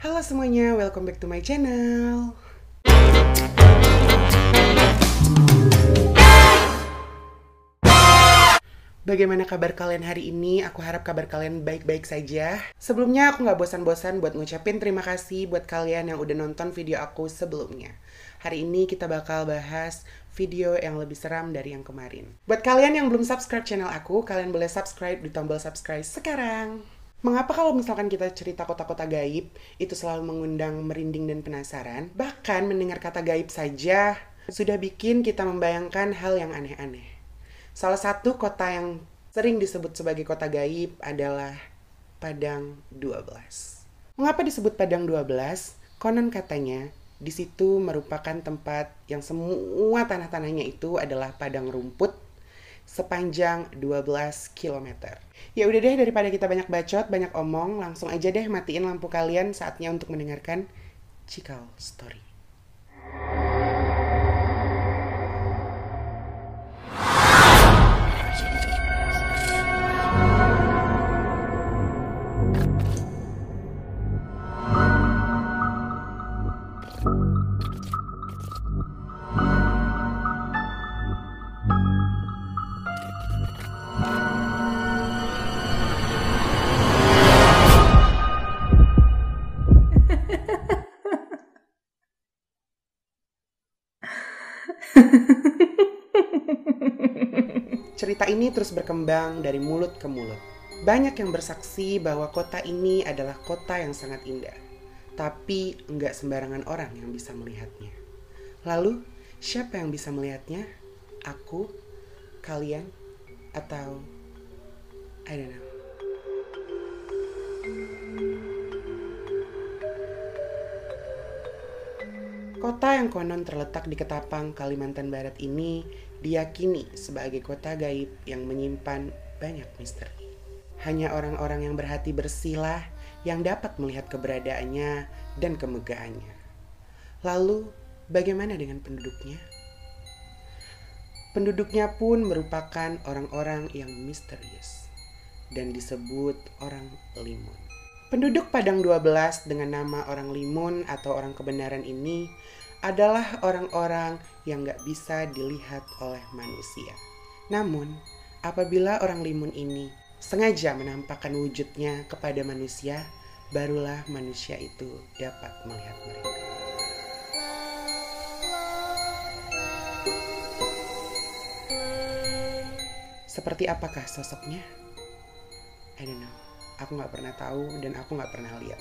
Halo semuanya, welcome back to my channel. Bagaimana kabar kalian hari ini? Aku harap kabar kalian baik-baik saja. Sebelumnya aku nggak bosan-bosan buat ngucapin terima kasih buat kalian yang udah nonton video aku sebelumnya. Hari ini kita bakal bahas video yang lebih seram dari yang kemarin. Buat kalian yang belum subscribe channel aku, kalian boleh subscribe di tombol subscribe sekarang. Mengapa kalau misalkan kita cerita kota-kota gaib, itu selalu mengundang merinding dan penasaran? Bahkan mendengar kata gaib saja sudah bikin kita membayangkan hal yang aneh-aneh. Salah satu kota yang sering disebut sebagai kota gaib adalah Padang 12. Mengapa disebut Padang 12? Konon katanya di situ merupakan tempat yang semua tanah-tanahnya itu adalah padang rumput sepanjang 12 km. Ya udah deh daripada kita banyak bacot, banyak omong, langsung aja deh matiin lampu kalian saatnya untuk mendengarkan Cikal Story. Cerita ini terus berkembang dari mulut ke mulut. Banyak yang bersaksi bahwa kota ini adalah kota yang sangat indah. Tapi enggak sembarangan orang yang bisa melihatnya. Lalu, siapa yang bisa melihatnya? Aku, kalian, atau I don't know. Kota yang konon terletak di Ketapang, Kalimantan Barat ini diyakini sebagai kota gaib yang menyimpan banyak misteri. Hanya orang-orang yang berhati bersihlah yang dapat melihat keberadaannya dan kemegahannya. Lalu, bagaimana dengan penduduknya? Penduduknya pun merupakan orang-orang yang misterius dan disebut orang limun. Penduduk Padang 12 dengan nama orang limun atau orang kebenaran ini adalah orang-orang yang gak bisa dilihat oleh manusia. Namun, apabila orang limun ini sengaja menampakkan wujudnya kepada manusia, barulah manusia itu dapat melihat mereka. Seperti apakah sosoknya? I don't know. Aku nggak pernah tahu dan aku nggak pernah lihat.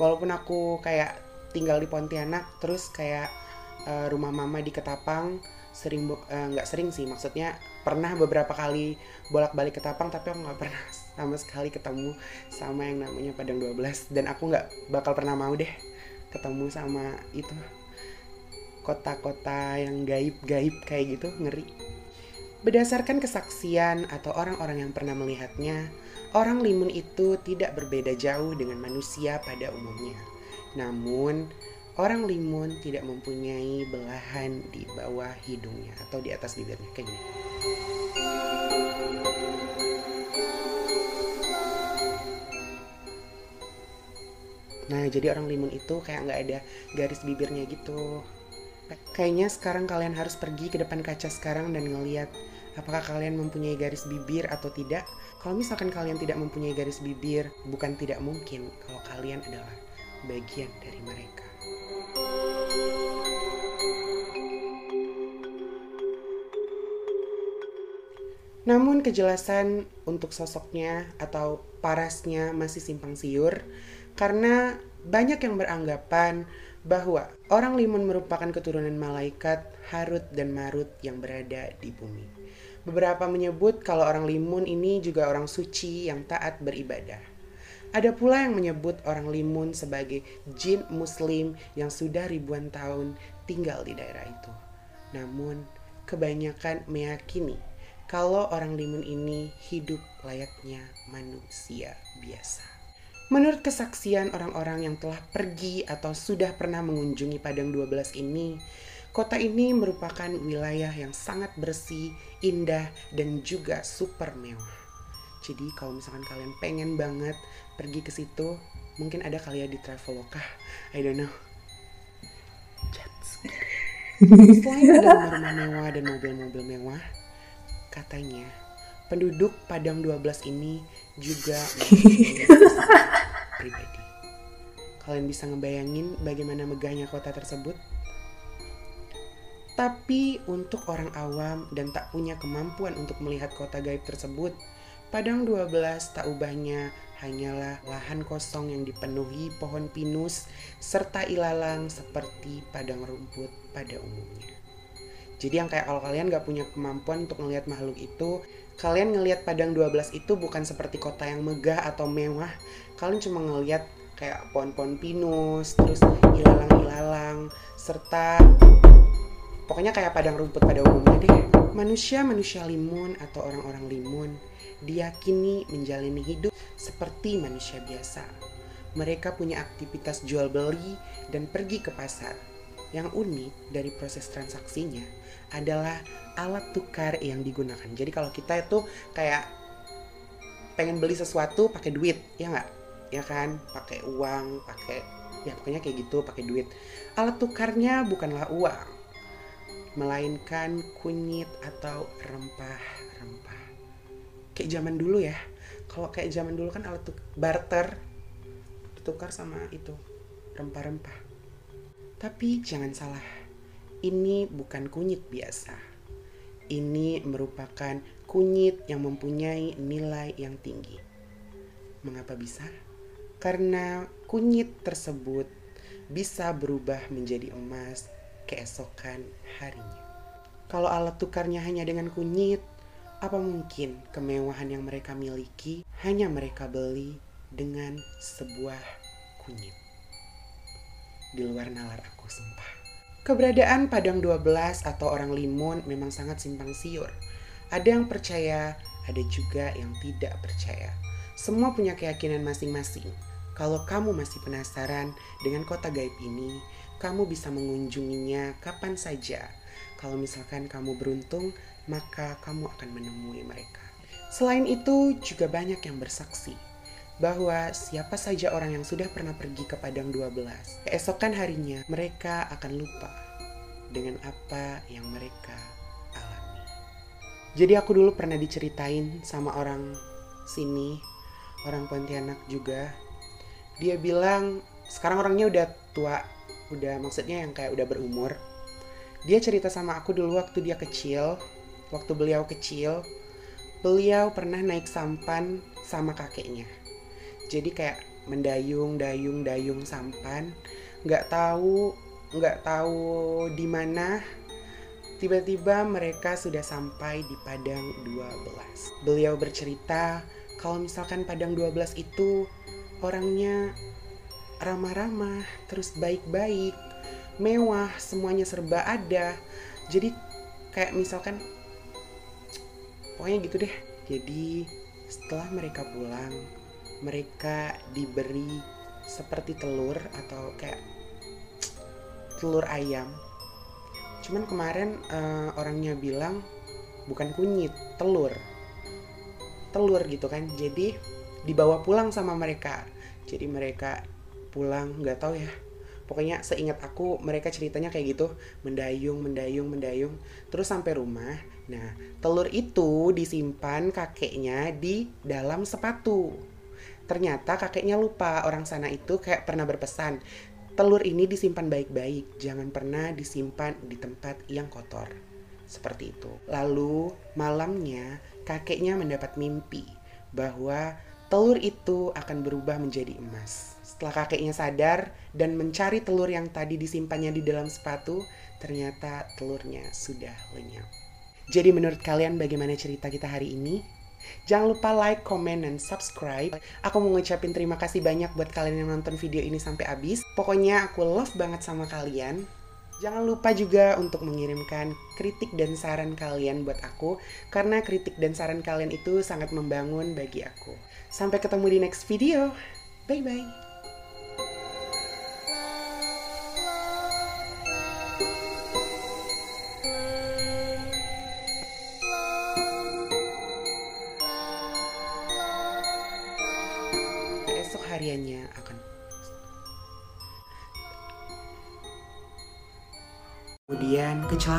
Walaupun aku kayak tinggal di Pontianak, terus kayak uh, rumah mama di Ketapang, sering nggak uh, sering sih, maksudnya pernah beberapa kali bolak-balik Ketapang, tapi aku nggak pernah sama sekali ketemu sama yang namanya Padang 12 dan aku nggak bakal pernah mau deh ketemu sama itu kota-kota yang gaib-gaib kayak gitu ngeri. Berdasarkan kesaksian atau orang-orang yang pernah melihatnya, orang limun itu tidak berbeda jauh dengan manusia pada umumnya. Namun, orang limun tidak mempunyai belahan di bawah hidungnya atau di atas bibirnya kayak gini. Nah, jadi orang limun itu kayak nggak ada garis bibirnya gitu. Kayaknya sekarang kalian harus pergi ke depan kaca sekarang dan ngeliat apakah kalian mempunyai garis bibir atau tidak. Kalau misalkan kalian tidak mempunyai garis bibir, bukan tidak mungkin kalau kalian adalah bagian dari mereka. Namun kejelasan untuk sosoknya atau parasnya masih simpang siur karena banyak yang beranggapan bahwa orang limun merupakan keturunan malaikat Harut dan Marut yang berada di bumi. Beberapa menyebut kalau orang limun ini juga orang suci yang taat beribadah. Ada pula yang menyebut orang limun sebagai jin muslim yang sudah ribuan tahun tinggal di daerah itu. Namun, kebanyakan meyakini kalau orang limun ini hidup layaknya manusia biasa. Menurut kesaksian orang-orang yang telah pergi atau sudah pernah mengunjungi Padang 12 ini, kota ini merupakan wilayah yang sangat bersih, indah, dan juga super mewah. Jadi kalau misalkan kalian pengen banget pergi ke situ, Mungkin ada kali ya di Traveloka. I don't know. Selain ada rumah-rumah mewah dan mobil-mobil mewah, katanya penduduk Padang 12 ini juga pribadi. Kalian bisa ngebayangin bagaimana megahnya kota tersebut? Tapi untuk orang awam dan tak punya kemampuan untuk melihat kota gaib tersebut, Padang 12 tak ubahnya hanyalah lahan kosong yang dipenuhi pohon pinus serta ilalang seperti padang rumput pada umumnya. Jadi yang kayak kalau kalian gak punya kemampuan untuk melihat makhluk itu, kalian ngelihat Padang 12 itu bukan seperti kota yang megah atau mewah. Kalian cuma ngelihat kayak pohon-pohon pinus, terus ilalang-ilalang, serta pokoknya kayak padang rumput pada umumnya deh. Manusia-manusia limun atau orang-orang limun diyakini menjalani hidup seperti manusia biasa. Mereka punya aktivitas jual beli dan pergi ke pasar. Yang unik dari proses transaksinya adalah alat tukar yang digunakan. Jadi kalau kita itu kayak pengen beli sesuatu pakai duit, ya nggak? Ya kan? Pakai uang, pakai ya pokoknya kayak gitu, pakai duit. Alat tukarnya bukanlah uang, melainkan kunyit atau rempah-rempah. Kayak zaman dulu ya. Kalau kayak zaman dulu kan alat barter ditukar sama itu rempah-rempah. Tapi jangan salah ini bukan kunyit biasa. Ini merupakan kunyit yang mempunyai nilai yang tinggi. Mengapa bisa? Karena kunyit tersebut bisa berubah menjadi emas keesokan harinya kalau alat tukarnya hanya dengan kunyit apa mungkin kemewahan yang mereka miliki hanya mereka beli dengan sebuah kunyit? Di luar nalar aku sumpah. Keberadaan Padang 12 atau orang limun memang sangat simpang siur. Ada yang percaya, ada juga yang tidak percaya. Semua punya keyakinan masing-masing. Kalau kamu masih penasaran dengan kota gaib ini, kamu bisa mengunjunginya kapan saja. Kalau misalkan kamu beruntung, maka kamu akan menemui mereka. Selain itu, juga banyak yang bersaksi bahwa siapa saja orang yang sudah pernah pergi ke Padang 12, keesokan harinya mereka akan lupa dengan apa yang mereka alami. Jadi aku dulu pernah diceritain sama orang sini, orang Pontianak juga. Dia bilang sekarang orangnya udah tua, udah maksudnya yang kayak udah berumur. Dia cerita sama aku dulu waktu dia kecil, waktu beliau kecil, beliau pernah naik sampan sama kakeknya. Jadi kayak mendayung, dayung, dayung sampan, nggak tahu, nggak tahu di mana. Tiba-tiba mereka sudah sampai di Padang 12. Beliau bercerita kalau misalkan Padang 12 itu orangnya ramah-ramah, terus baik-baik, mewah, semuanya serba ada. Jadi kayak misalkan pokoknya gitu deh. Jadi setelah mereka pulang mereka diberi seperti telur atau kayak telur ayam. Cuman kemarin uh, orangnya bilang bukan kunyit telur. Telur gitu kan. Jadi dibawa pulang sama mereka. Jadi mereka pulang nggak tahu ya pokoknya seingat aku mereka ceritanya kayak gitu mendayung mendayung mendayung terus sampai rumah Nah, telur itu disimpan kakeknya di dalam sepatu. Ternyata kakeknya lupa orang sana itu kayak pernah berpesan, telur ini disimpan baik-baik, jangan pernah disimpan di tempat yang kotor. Seperti itu. Lalu malamnya kakeknya mendapat mimpi bahwa telur itu akan berubah menjadi emas. Setelah kakeknya sadar dan mencari telur yang tadi disimpannya di dalam sepatu, ternyata telurnya sudah lenyap. Jadi menurut kalian bagaimana cerita kita hari ini? Jangan lupa like, comment, dan subscribe. Aku mau ngucapin terima kasih banyak buat kalian yang nonton video ini sampai habis. Pokoknya aku love banget sama kalian. Jangan lupa juga untuk mengirimkan kritik dan saran kalian buat aku, karena kritik dan saran kalian itu sangat membangun bagi aku. Sampai ketemu di next video. Bye-bye. hariannya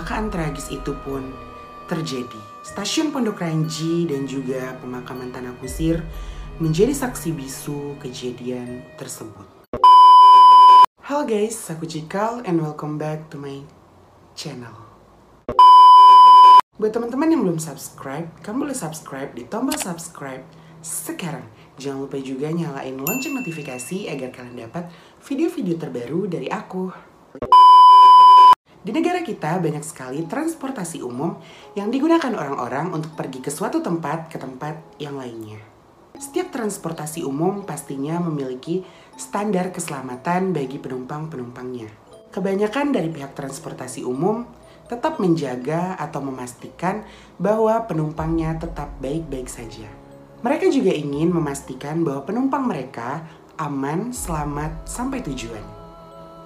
kecelakaan tragis itu pun terjadi. Stasiun Pondok Ranji dan juga pemakaman Tanah Kusir menjadi saksi bisu kejadian tersebut. Halo guys, aku Cikal and welcome back to my channel. Buat teman-teman yang belum subscribe, kamu boleh subscribe di tombol subscribe sekarang. Jangan lupa juga nyalain lonceng notifikasi agar kalian dapat video-video terbaru dari aku. Di negara kita banyak sekali transportasi umum yang digunakan orang-orang untuk pergi ke suatu tempat ke tempat yang lainnya. Setiap transportasi umum pastinya memiliki standar keselamatan bagi penumpang-penumpangnya. Kebanyakan dari pihak transportasi umum tetap menjaga atau memastikan bahwa penumpangnya tetap baik-baik saja. Mereka juga ingin memastikan bahwa penumpang mereka aman, selamat, sampai tujuan.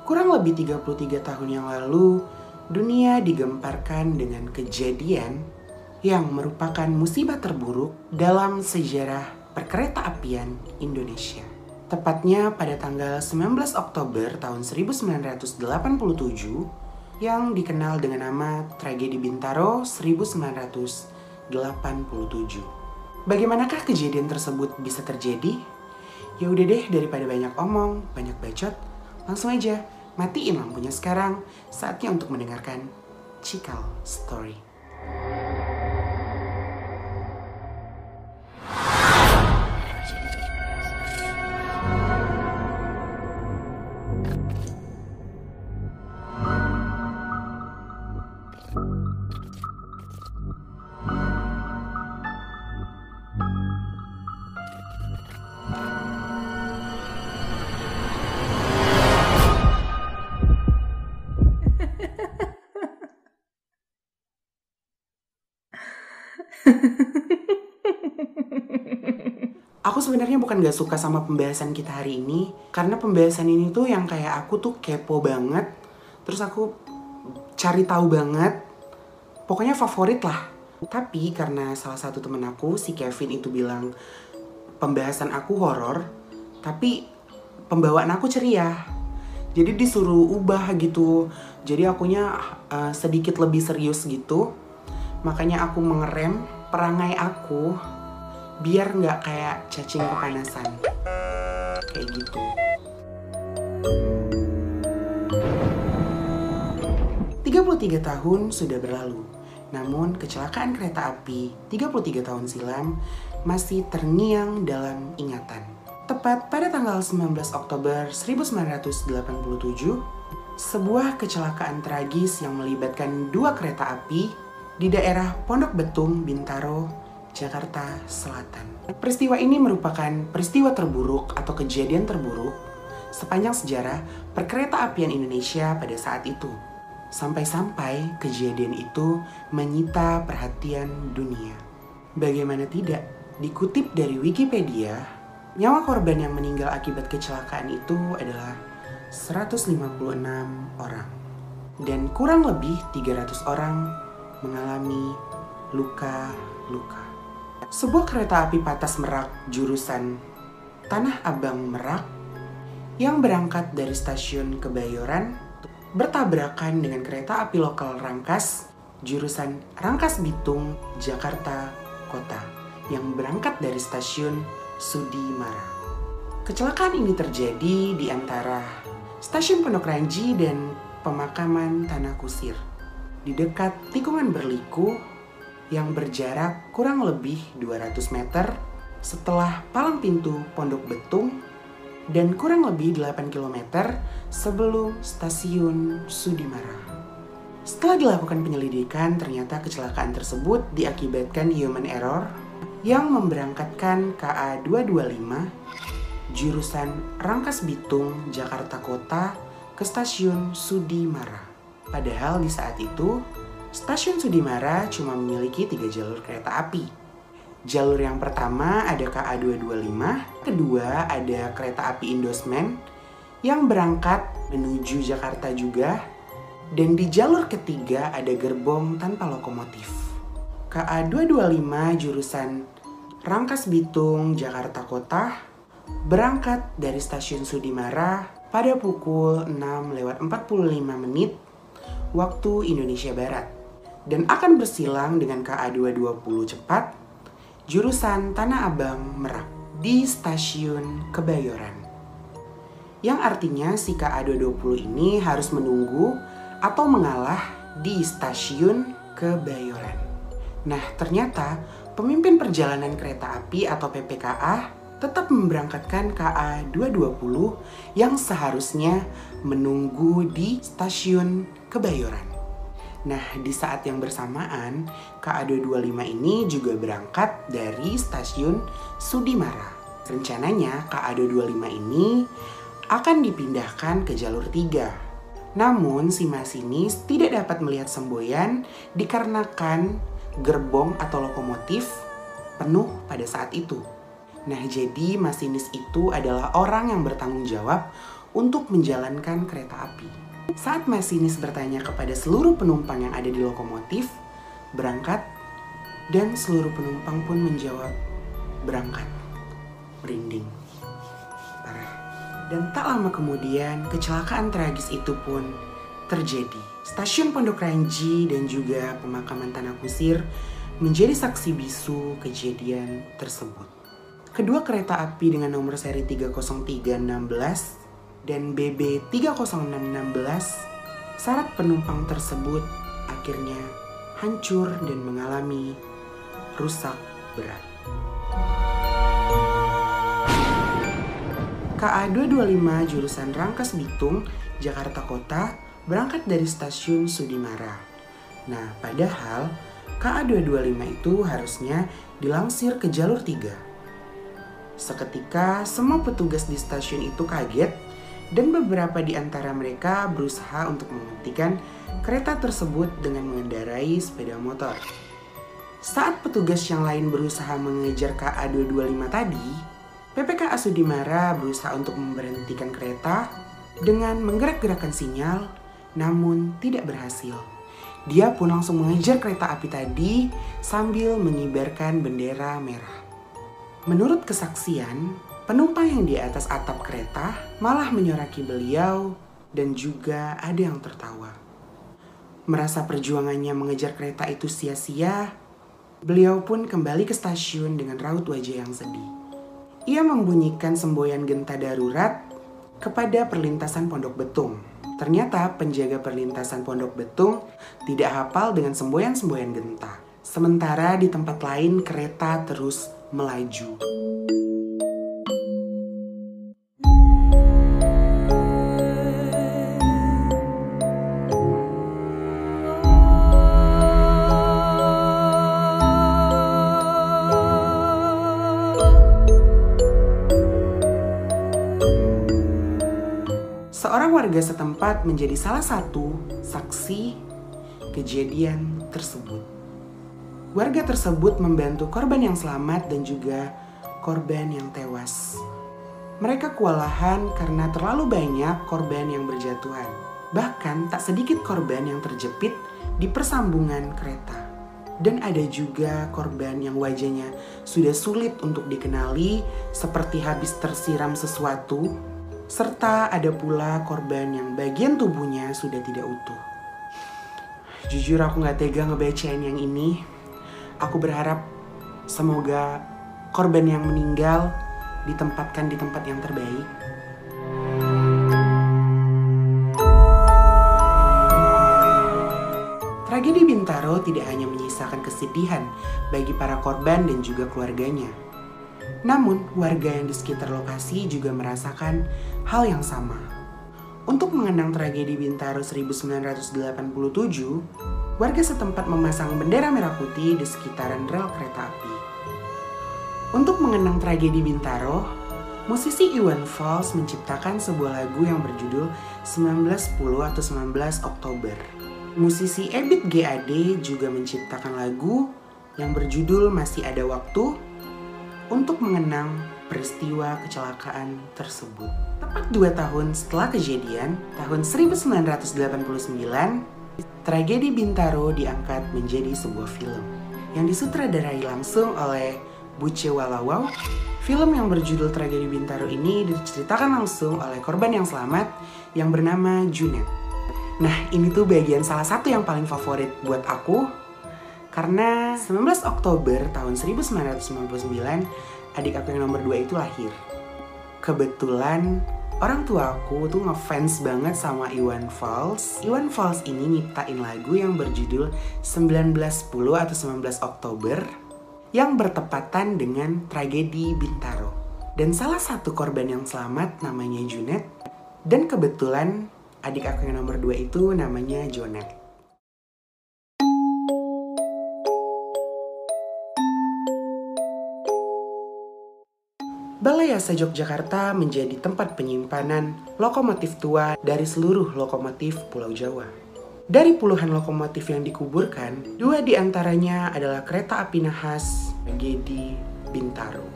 Kurang lebih 33 tahun yang lalu, dunia digemparkan dengan kejadian yang merupakan musibah terburuk dalam sejarah perkereta apian Indonesia. Tepatnya pada tanggal 19 Oktober tahun 1987, yang dikenal dengan nama Tragedi Bintaro 1987. Bagaimanakah kejadian tersebut bisa terjadi? Ya udah deh daripada banyak omong, banyak bacot, langsung aja matiin lampunya sekarang. Saatnya untuk mendengarkan Cikal Story. Aku sebenarnya bukan gak suka sama pembahasan kita hari ini karena pembahasan ini tuh yang kayak aku tuh kepo banget terus aku cari tahu banget. Pokoknya favorit lah. Tapi karena salah satu temen aku si Kevin itu bilang pembahasan aku horor tapi pembawaan aku ceria. Jadi disuruh ubah gitu. Jadi akunya uh, sedikit lebih serius gitu. Makanya aku mengerem perangai aku biar nggak kayak cacing kepanasan. Kayak gitu. 33 tahun sudah berlalu. Namun kecelakaan kereta api 33 tahun silam masih terngiang dalam ingatan. Tepat pada tanggal 19 Oktober 1987 sebuah kecelakaan tragis yang melibatkan dua kereta api di daerah Pondok Betung, Bintaro, Jakarta Selatan. Peristiwa ini merupakan peristiwa terburuk atau kejadian terburuk sepanjang sejarah perkereta apian Indonesia pada saat itu. Sampai-sampai kejadian itu menyita perhatian dunia. Bagaimana tidak? Dikutip dari Wikipedia, nyawa korban yang meninggal akibat kecelakaan itu adalah 156 orang. Dan kurang lebih 300 orang mengalami luka-luka. Sebuah kereta api Patas Merak jurusan Tanah Abang Merak yang berangkat dari stasiun Kebayoran bertabrakan dengan kereta api lokal Rangkas jurusan Rangkas Bitung, Jakarta Kota yang berangkat dari stasiun Sudimara. Kecelakaan ini terjadi di antara stasiun Pondok Ranji dan pemakaman Tanah Kusir di dekat tikungan berliku yang berjarak kurang lebih 200 meter setelah palang pintu Pondok Betung dan kurang lebih 8 km sebelum stasiun Sudimara. Setelah dilakukan penyelidikan, ternyata kecelakaan tersebut diakibatkan human error yang memberangkatkan KA 225 jurusan Rangkas Bitung, Jakarta Kota ke stasiun Sudimara. Padahal di saat itu Stasiun Sudimara cuma memiliki tiga jalur kereta api. Jalur yang pertama ada KA 225, kedua ada kereta api Indosmen yang berangkat menuju Jakarta juga, dan di jalur ketiga ada gerbong tanpa lokomotif. KA 225 jurusan Rangkas Bitung, Jakarta Kota berangkat dari stasiun Sudimara pada pukul 6 lewat 45 menit waktu Indonesia Barat dan akan bersilang dengan KA 220 cepat jurusan Tanah Abang Merak di stasiun Kebayoran. Yang artinya si KA 220 ini harus menunggu atau mengalah di stasiun Kebayoran. Nah, ternyata pemimpin perjalanan kereta api atau PPKA tetap memberangkatkan KA 220 yang seharusnya menunggu di stasiun Kebayoran. Nah, di saat yang bersamaan, KA225 ini juga berangkat dari stasiun Sudimara. Rencananya KA225 ini akan dipindahkan ke jalur 3. Namun, si masinis tidak dapat melihat semboyan dikarenakan gerbong atau lokomotif penuh pada saat itu. Nah, jadi masinis itu adalah orang yang bertanggung jawab untuk menjalankan kereta api. Saat masinis bertanya kepada seluruh penumpang yang ada di lokomotif, berangkat, dan seluruh penumpang pun menjawab, berangkat. Merinding. Parah. Dan tak lama kemudian, kecelakaan tragis itu pun terjadi. Stasiun Pondok Ranji dan juga pemakaman Tanah Kusir menjadi saksi bisu kejadian tersebut. Kedua kereta api dengan nomor seri 30316 dan BB 30616 syarat penumpang tersebut akhirnya hancur dan mengalami rusak berat. KA 225 jurusan Rangkas Bitung, Jakarta Kota berangkat dari stasiun Sudimara. Nah, padahal KA 225 itu harusnya dilangsir ke jalur 3. Seketika semua petugas di stasiun itu kaget dan beberapa di antara mereka berusaha untuk menghentikan kereta tersebut dengan mengendarai sepeda motor. Saat petugas yang lain berusaha mengejar KA225 tadi, PPKA Sudimara berusaha untuk memberhentikan kereta dengan menggerak-gerakkan sinyal, namun tidak berhasil. Dia pun langsung mengejar kereta api tadi sambil mengibarkan bendera merah. Menurut kesaksian, Penumpang yang di atas atap kereta malah menyoraki beliau dan juga ada yang tertawa. Merasa perjuangannya mengejar kereta itu sia-sia, beliau pun kembali ke stasiun dengan raut wajah yang sedih. Ia membunyikan semboyan genta darurat kepada perlintasan Pondok Betung. Ternyata penjaga perlintasan Pondok Betung tidak hafal dengan semboyan-semboyan genta. Sementara di tempat lain kereta terus melaju. Warga setempat menjadi salah satu saksi kejadian tersebut. Warga tersebut membantu korban yang selamat dan juga korban yang tewas. Mereka kewalahan karena terlalu banyak korban yang berjatuhan. Bahkan tak sedikit korban yang terjepit di persambungan kereta. Dan ada juga korban yang wajahnya sudah sulit untuk dikenali seperti habis tersiram sesuatu serta ada pula korban yang bagian tubuhnya sudah tidak utuh. Jujur aku gak tega ngebacain yang ini. Aku berharap semoga korban yang meninggal ditempatkan di tempat yang terbaik. Tragedi Bintaro tidak hanya menyisakan kesedihan bagi para korban dan juga keluarganya, namun, warga yang di sekitar lokasi juga merasakan hal yang sama. Untuk mengenang tragedi Bintaro 1987, warga setempat memasang bendera merah putih di sekitaran rel kereta api. Untuk mengenang tragedi Bintaro, musisi Iwan Fals menciptakan sebuah lagu yang berjudul 1910 atau 19 Oktober. Musisi Ebit GAD juga menciptakan lagu yang berjudul Masih Ada Waktu untuk mengenang peristiwa kecelakaan tersebut. Tepat dua tahun setelah kejadian, tahun 1989, tragedi Bintaro diangkat menjadi sebuah film yang disutradarai langsung oleh Buce Walawau. Film yang berjudul Tragedi Bintaro ini diceritakan langsung oleh korban yang selamat yang bernama Junet. Nah, ini tuh bagian salah satu yang paling favorit buat aku karena 19 Oktober tahun 1999 adik aku yang nomor 2 itu lahir. Kebetulan orang tua aku tuh ngefans banget sama Iwan Fals. Iwan Fals ini nyiptain lagu yang berjudul 1910 atau 19 Oktober yang bertepatan dengan tragedi Bintaro. Dan salah satu korban yang selamat namanya Junet. Dan kebetulan adik aku yang nomor dua itu namanya Jonet. Balai Asa Yogyakarta menjadi tempat penyimpanan lokomotif tua dari seluruh lokomotif Pulau Jawa. Dari puluhan lokomotif yang dikuburkan, dua di antaranya adalah kereta api nahas Gedi Bintaro.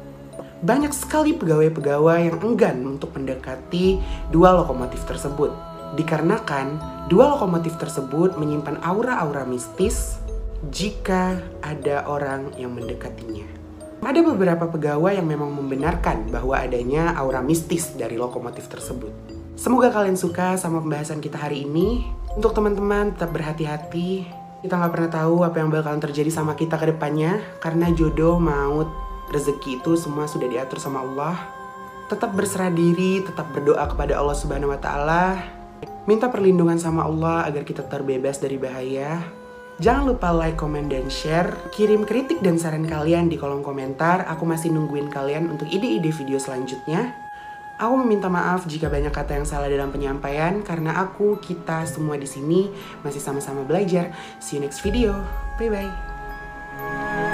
Banyak sekali pegawai-pegawai yang enggan untuk mendekati dua lokomotif tersebut dikarenakan dua lokomotif tersebut menyimpan aura-aura mistis jika ada orang yang mendekatinya. Ada beberapa pegawai yang memang membenarkan bahwa adanya aura mistis dari lokomotif tersebut. Semoga kalian suka sama pembahasan kita hari ini. Untuk teman-teman tetap berhati-hati. Kita nggak pernah tahu apa yang bakalan terjadi sama kita ke depannya. Karena jodoh, maut, rezeki itu semua sudah diatur sama Allah. Tetap berserah diri, tetap berdoa kepada Allah Subhanahu wa taala Minta perlindungan sama Allah agar kita terbebas dari bahaya. Jangan lupa like, comment, dan share. Kirim kritik dan saran kalian di kolom komentar. Aku masih nungguin kalian untuk ide-ide video selanjutnya. Aku meminta maaf jika banyak kata yang salah dalam penyampaian karena aku, kita semua di sini masih sama-sama belajar. See you next video. Bye bye.